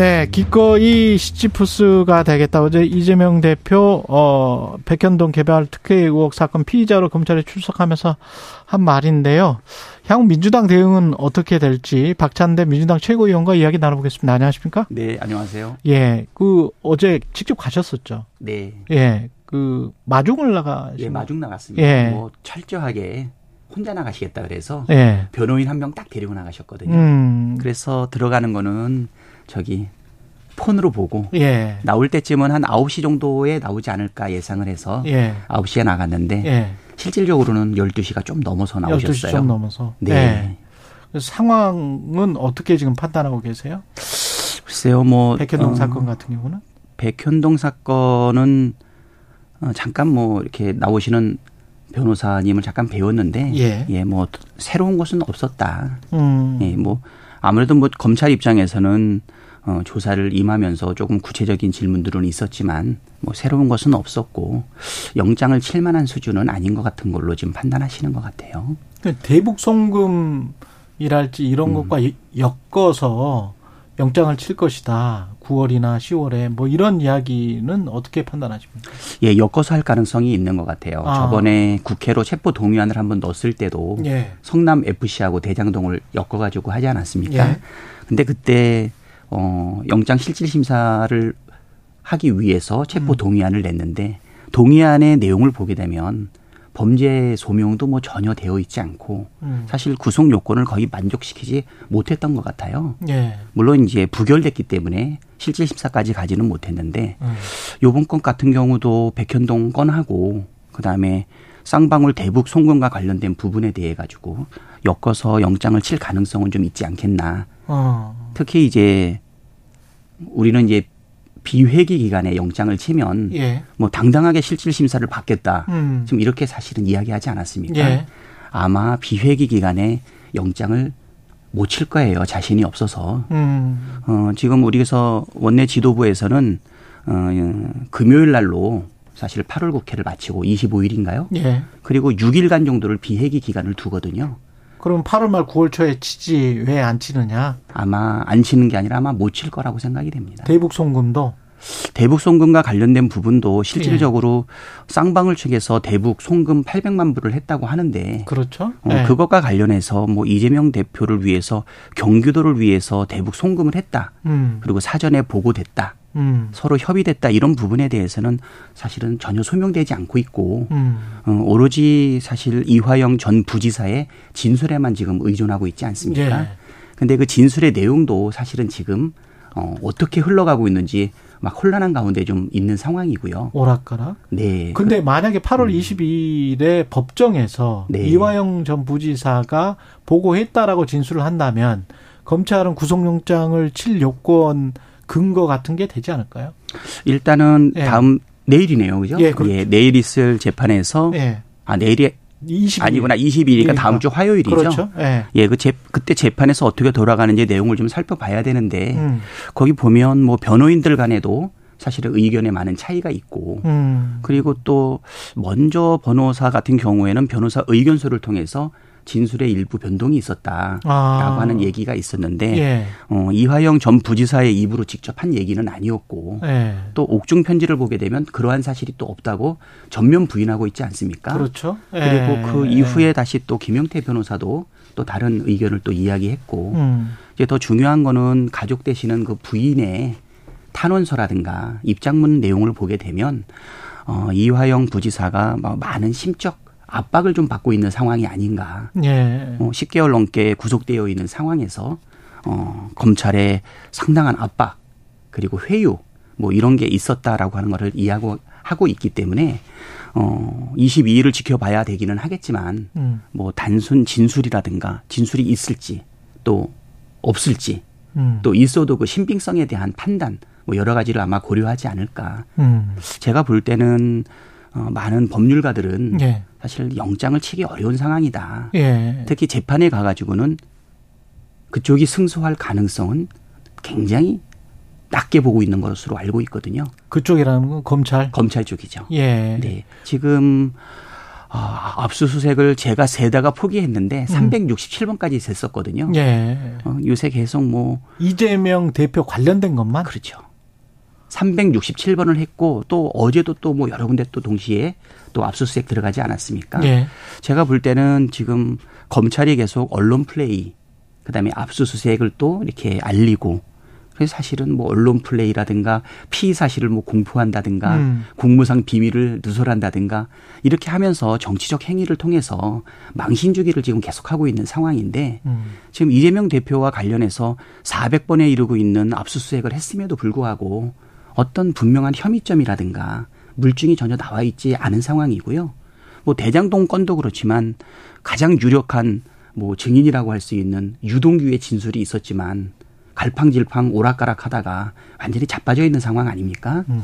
네, 기꺼이 시치푸스가 되겠다. 어제 이재명 대표 어 백현동 개발 특혜 의혹 사건 피의자로 검찰에 출석하면서 한 말인데요. 향후 민주당 대응은 어떻게 될지 박찬대 민주당 최고위원과 이야기 나눠보겠습니다. 안녕하십니까? 네, 안녕하세요. 예, 그 어제 직접 가셨었죠. 네. 예, 그 마중을 나가. 예, 마중 나갔습니다. 예. 뭐 철저하게 혼자 나가시겠다 그래서 예. 변호인 한 명 딱 데리고 나가셨거든요. 음. 그래서 들어가는 거는 저기 폰으로 보고 예. 나올 때쯤은 한 9시 정도에 나오지 않을까 예상을 해서 예. 9시에 나갔는데 예. 실질적으로는 12시가 좀 넘어서 12시 나오셨어요. 좀 넘어서. 네. 예. 그래서 상황은 어떻게 지금 판단하고 계세요? 글쎄요, 뭐 백현동 어, 사건 같은 경우는? 백현동 사건은 어, 잠깐 뭐 이렇게 나오시는 변호사님을 잠깐 배웠는데 예. 뭐 새로운 것은 없었다. 음. 예, 뭐 아무래도 뭐 검찰 입장에서는 어, 조사를 임하면서 조금 구체적인 질문들은 있었지만 뭐 새로운 것은 없었고 영장을 칠 만한 수준은 아닌 것 같은 걸로 지금 판단하시는 것 같아요. 그 대북 송금이랄지 이런 음. 것과 이- 엮어서 영장을 칠 것이다. 9월이나 10월에 뭐 이런 이야기는 어떻게 판단하십니까? 예, 엮어서 할 가능성이 있는 것 같아요. 아. 저번에 국회로 체포 동의안을 한번 넣었을 때도 예. 성남 FC하고 대장동을 엮어가지고 하지 않았습니까? 예. 근데 그때 어 영장 실질 심사를 하기 위해서 음. 체포 동의안을 냈는데 동의안의 내용을 보게 되면 범죄 소명도 뭐 전혀 되어 있지 않고 음. 사실 구속 요건을 거의 만족시키지 못했던 것 같아요. 예. 물론 이제 부결됐기 때문에 실질 심사까지 가지는 못했는데 음. 요번 건 같은 경우도 백현동 건하고 그다음에 쌍방울 대북 송금과 관련된 부분에 대해 가지고 엮어서 영장을 칠 가능성은 좀 있지 않겠나. 어. 특히 이제 우리는 이제 비회기 기간에 영장을 치면 예. 뭐 당당하게 실질 심사를 받겠다. 음. 지금 이렇게 사실은 이야기하지 않았습니까? 예. 아마 비회기 기간에 영장을 못 칠 거예요. 자신이 없어서. 음. 어, 지금 우리에서 원내 지도부에서는 어, 금요일 날로 사실 8월 국회를 마치고 25일인가요? 예. 그리고 6일간 정도를 비회기 기간을 두거든요. 그럼 8월 말 9월 초에 치지 왜 안 치느냐? 아마 안 치는 게 아니라 아마 못 칠 거라고 생각이 됩니다. 대북 송금도 대북 송금과 관련된 부분도 실질적으로 쌍방울 측에서 대북 송금 800만 불을 했다고 하는데 그렇죠. 어, 예. 그것과 관련해서 뭐 이재명 대표를 위해서 경기도를 위해서 대북 송금을 했다. 음. 그리고 사전에 보고됐다. 음. 서로 협의됐다 이런 부분에 대해서는 사실은 전혀 소명되지 않고 있고 음. 어, 오로지 사실 이화영 전 부지사의 진술에만 지금 의존하고 있지 않습니까? 예. 근데 그 진술의 내용도 사실은 지금 어, 어떻게 흘러가고 있는지 막 혼란한 가운데 좀 있는 상황이고요. 오락가락. 네. 근데 만약에 8월 22일에 법정에서 네. 이화영 전 부지사가 보고했다라고 진술을 한다면 검찰은 구속영장을 칠 요건 근거 같은 게 되지 않을까요? 일단은 예. 다음 내일이네요, 그죠? 예, 그렇죠. 내일 있을 재판에서 예. 아 내일이 20일. 아니구나 22일이니까 그러니까. 다음 주 화요일이죠. 그렇죠. 예. 예, 그 재, 그때 재판에서 어떻게 돌아가는지 내용을 좀 살펴봐야 되는데 음. 거기 보면 뭐 변호인들 간에도 사실은 의견에 많은 차이가 있고 음. 그리고 또 먼저 변호사 같은 경우에는 변호사 의견서를 통해서 진술의 일부 변동이 있었다라고 아. 하는 얘기가 있었는데 예. 어, 이화영 전 부지사의 입으로 직접 한 얘기는 아니었고 예. 또 옥중 편지를 보게 되면 그러한 사실이 또 없다고 전면 부인하고 있지 않습니까? 그렇죠. 그리고 예. 그 이후에 다시 또 김용태 변호사도 또 다른 의견을 또 이야기했고 음. 이제 더 중요한 거는 가족 되시는 그 부인의 탄원서라든가 입장문 내용을 보게 되면 어, 이화영 부지사가 뭐 많은 심적 압박을 좀 받고 있는 상황이 아닌가. 예. 어, 10개월 넘게 구속되어 있는 상황에서 어, 검찰의 상당한 압박 그리고 회유 뭐 이런 게 있었다라고 하는 거를 이해하고 하고 있기 때문에 어 22일을 지켜봐야 되기는 하겠지만 음. 뭐 단순 진술이라든가 진술이 있을지 또 없을지 음. 또 있어도 그 신빙성에 대한 판단 뭐 여러 가지를 아마 고려하지 않을까. 음. 제가 볼 때는 어, 많은 법률가들은 예. 사실 영장을 치기 어려운 상황이다. 예. 특히 재판에 가가지고는 그쪽이 승소할 가능성은 굉장히 낮게 보고 있는 것으로 알고 있거든요. 그쪽이라는 건 검찰. 검찰 쪽이죠. 예. 네. 지금 아, 압수수색을 제가 세다가 포기했는데 367번까지 셌었거든요. 예. 어, 요새 계속 뭐 이재명 대표 관련된 것만 그렇죠. 367번을 했고 또 어제도 또 뭐 여러 군데 또 동시에 또 압수수색 들어가지 않았습니까? 예. 제가 볼 때는 지금 검찰이 계속 언론 플레이, 그다음에 압수수색을 또 이렇게 알리고 그래서 사실은 뭐 언론 플레이라든가 피의 사실을 뭐 공포한다든가 음. 공무상 비밀을 누설한다든가 이렇게 하면서 정치적 행위를 통해서 망신 주기를 지금 계속하고 있는 상황인데 음. 지금 이재명 대표와 관련해서 400번에 이르고 있는 압수수색을 했음에도 불구하고 어떤 분명한 혐의점이라든가 물증이 전혀 나와 있지 않은 상황이고요. 뭐 대장동 건도 그렇지만 가장 유력한 뭐 증인이라고 할 수 있는 유동규의 진술이 있었지만 갈팡질팡 오락가락 하다가 완전히 자빠져 있는 상황 아닙니까? 음.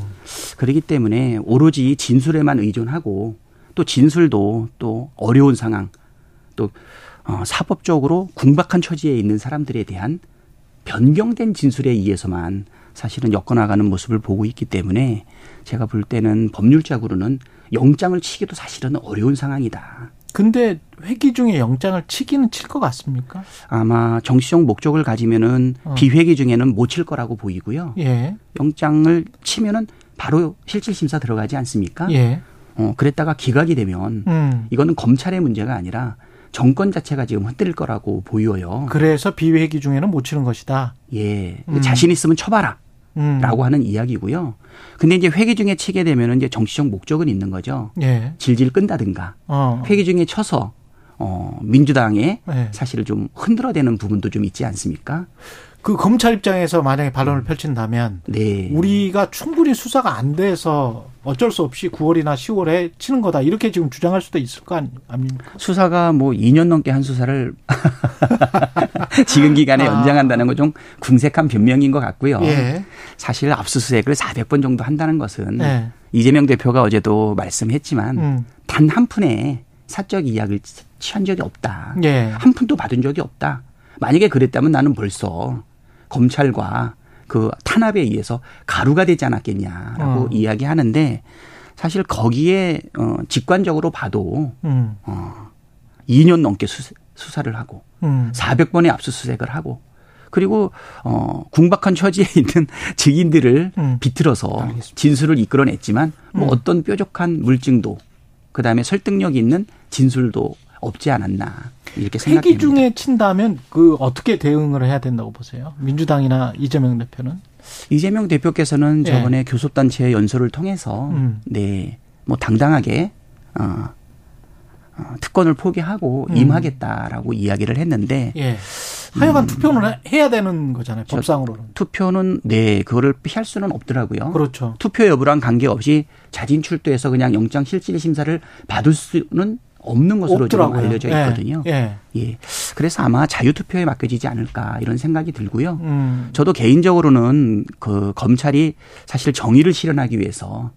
그렇기 때문에 오로지 진술에만 의존하고 또 진술도 또 어려운 상황 또 어, 사법적으로 궁박한 처지에 있는 사람들에 대한 변경된 진술에 의해서만 사실은 엮어나가는 모습을 보고 있기 때문에 제가 볼 때는 법률적으로는 영장을 치기도 사실은 어려운 상황이다. 근데 회기 중에 영장을 치기는 칠 것 같습니까? 아마 정치적 목적을 가지면은 어. 비회기 중에는 못 칠 거라고 보이고요. 예. 영장을 치면은 바로 실질 심사 들어가지 않습니까? 예. 어, 그랬다가 기각이 되면 음. 이거는 검찰의 문제가 아니라 정권 자체가 지금 흔들릴 거라고 보여요. 그래서 비회기 중에는 못 치는 것이다. 예. 음. 자신 있으면 쳐봐라. 음. 라고 하는 이야기고요. 근데 이제 회기 중에 치게 되면은 이제 정치적 목적은 있는 거죠. 예. 질질 끈다든가. 어. 회기 중에 쳐서 어, 민주당에 예. 사실을 좀 흔들어대는 부분도 좀 있지 않습니까? 그 검찰 입장에서 만약에 반론을 펼친다면 네. 우리가 충분히 수사가 안 돼서 어쩔 수 없이 9월이나 10월에 치는 거다 이렇게 지금 주장할 수도 있을 거 아닙니까? 수사가 뭐 2년 넘게 한 수사를 지금 기간에 아. 연장한다는 건 좀 궁색한 변명인 것 같고요. 예. 사실 압수수색을 400번 정도 한다는 것은 예. 이재명 대표가 어제도 말씀했지만 음. 단한 푼의 사적 이약을 취한 적이 없다. 예. 한 푼도 받은 적이 없다. 만약에 그랬다면 나는 벌써 검찰과 그 탄압에 의해서 가루가 되지 않았겠냐라고 어. 이야기하는데 사실 거기에 어 직관적으로 봐도 음. 어 2년 넘게 수사, 수사를 하고 음. 400번의 압수수색을 하고 그리고 어 궁박한 처지에 있는 증인들을 음. 비틀어서 알겠습니다. 진술을 이끌어냈지만 뭐 음. 어떤 뾰족한 물증도 그다음에 설득력 있는 진술도 없지 않았나 이렇게 생각합니다. 회기 중에 친다면 그 어떻게 대응을 해야 된다고 보세요? 민주당이나 이재명 대표는? 이재명 대표께서는 예. 저번에 교섭단체 연설을 통해서 음. 네뭐 당당하게 어, 어, 특권을 포기하고 음. 임하겠다라고 이야기를 했는데 예. 하여간 투표는 해- 해야 되는 거잖아요. 저- 법상으로는. 투표는 네 그거를 피할 수는 없더라고요. 그렇죠. 투표 여부랑 관계없이 자진 출두해서 그냥 영장 실질 심사를 받을 수는 없는 것으로 지금 없더라고요. 알려져 예. 있거든요. 예. 예. 그래서 아마 자유투표에 맡겨지지 않을까 이런 생각이 들고요. 음. 저도 개인적으로는 그 검찰이 사실 정의를 실현하기 위해서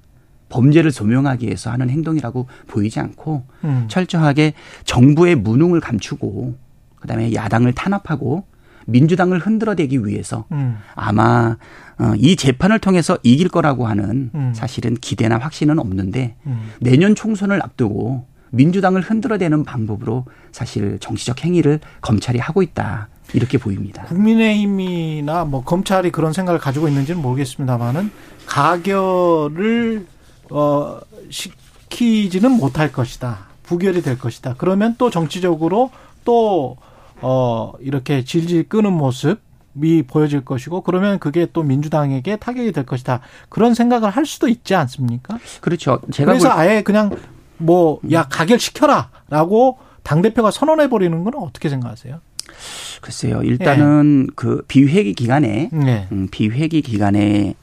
범죄를 조명하기 위해서 하는 행동이라고 보이지 않고 음. 철저하게 정부의 무능을 감추고 그다음에 야당을 탄압하고 민주당을 흔들어대기 위해서 음. 아마 어, 이 재판을 통해서 이길 거라고 하는 음. 사실은 기대나 확신은 없는데 음. 내년 총선을 앞두고 민주당을 흔들어대는 방법으로 사실 정치적 행위를 검찰이 하고 있다 이렇게 보입니다. 국민의힘이나 뭐 검찰이 그런 생각을 가지고 있는지는 모르겠습니다만은 가결을 어 시키지는 못할 것이다. 부결이 될 것이다. 그러면 또 정치적으로 또 어 이렇게 질질 끄는 모습이 보여질 것이고 그러면 그게 또 민주당에게 타격이 될 것이다. 그런 생각을 할 수도 있지 않습니까? 그렇죠. 제가 그래서 볼 아예 그냥 뭐야 가결시켜라라고 당 대표가 선언해 버리는 건 어떻게 생각하세요? 글쎄요. 일단은 그 비회기 기간에 네. 음, 비회기 기간에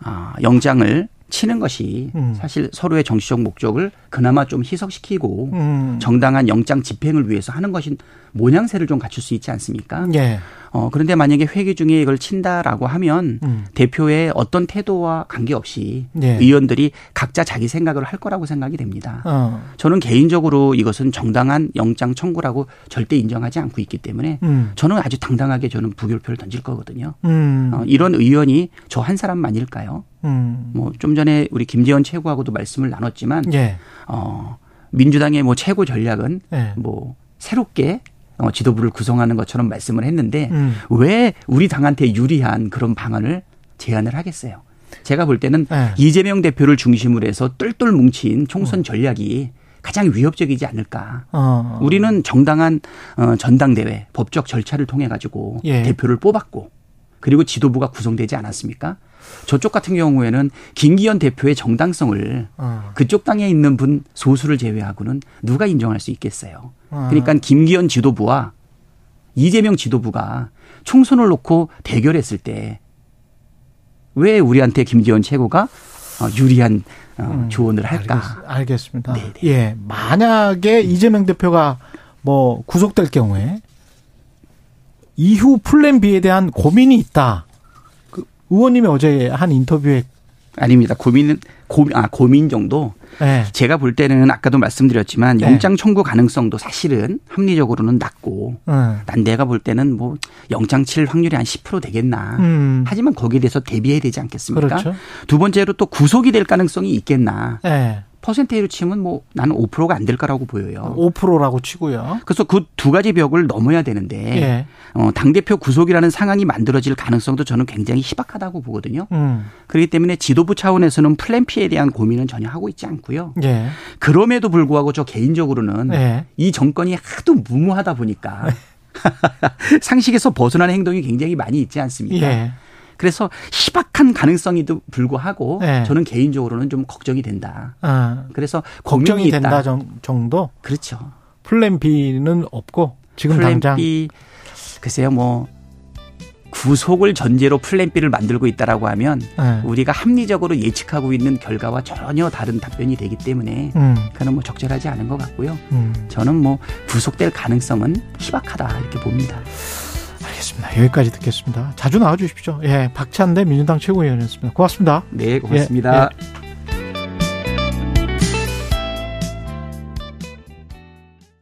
아, 영장을 치는 것이 음. 사실 서로의 정치적 목적을 그나마 좀 희석시키고 음. 정당한 영장 집행을 위해서 하는 것인 모양새를 좀 갖출 수 있지 않습니까? 예. 어, 그런데 만약에 회기 중에 이걸 친다라고 하면 음. 대표의 어떤 태도와 관계없이 예. 의원들이 각자 자기 생각을 할 거라고 생각이 됩니다. 어. 저는 개인적으로 이것은 정당한 영장 청구라고 절대 인정하지 않고 있기 때문에 음. 저는 아주 당당하게 저는 부결표를 던질 거거든요. 음. 어, 이런 의원이 저 한 사람만일까요? 음. 뭐좀 전에 우리 김재원 최고하고도 말씀을 나눴지만 예. 어, 민주당의 뭐 최고 전략은 예. 뭐 새롭게 어, 지도부를 구성하는 것처럼 말씀을 했는데 음. 왜 우리 당한테 유리한 그런 방안을 제안을 하겠어요. 제가 볼 때는 네. 이재명 대표를 중심으로 해서 똘똘 뭉친 총선 전략이 가장 위협적이지 않을까. 어. 우리는 정당한 어, 전당대회 법적 절차를 통해 가지고 예. 대표를 뽑았고 그리고 지도부가 구성되지 않았습니까? 저쪽 같은 경우에는 김기현 대표의 정당성을 어. 그쪽 당에 있는 분 소수를 제외하고는 누가 인정할 수 있겠어요. 어. 그러니까 김기현 지도부와 이재명 지도부가 총선을 놓고 대결했을 때 왜 우리한테 김기현 최고가 어, 유리한 어, 조언을 할까? 알겠, 알겠습니다. 네네. 예. 만약에 이재명 대표가 뭐 구속될 경우에 이후 플랜 B에 대한 고민이 있다. 그 의원님이 어제 한 인터뷰에 아닙니다. 고민은 고, 아, 고민 정도. 예. 제가 볼 때는 아까도 말씀드렸지만 네. 영장 청구 가능성도 사실은 합리적으로는 낮고 음. 난 내가 볼 때는 뭐 영장 칠 확률이 한 10% 되겠나. 음. 하지만 거기에 대해서 대비해야 되지 않겠습니까? 그렇죠. 두 번째로 또 구속이 될 가능성이 있겠나. 예. 퍼센테이로 치면 뭐 나는 5%가 안 될 거라고 보여요. 5%라고 치고요. 그래서 그 두 가지 벽을 넘어야 되는데 예. 어, 당대표 구속이라는 상황이 만들어질 가능성도 저는 굉장히 희박하다고 보거든요. 음. 그렇기 때문에 지도부 차원에서는 플랜 P에 대한 고민은 전혀 하고 있지 않고요. 예. 그럼에도 불구하고 저 개인적으로는 예. 이 정권이 하도 무모하다 보니까 상식에서 벗어나는 행동이 굉장히 많이 있지 않습니까? 예. 그래서 희박한 가능성에도 불구하고 네. 저는 개인적으로는 좀 걱정이 된다. 어. 그래서 걱정이 된다 있다. 정- 정도 그렇죠. 플랜 B는 없고 지금 플랜 당장 B 글쎄요 뭐 구속을 전제로 플랜 B를 만들고 있다라고 하면 예. 우리가 합리적으로 예측하고 있는 결과와 전혀 다른 답변이 되기 때문에 음. 그는 뭐 적절하지 않은 것 같고요. 음. 저는 뭐 구속될 가능성은 희박하다 이렇게 봅니다. 알겠습니다. 여기까지 듣겠습니다. 자주 나와 주십시오. 예. 박찬대 민주당 최고위원이었습니다. 고맙습니다. 네, 고맙습니다. 예, 예.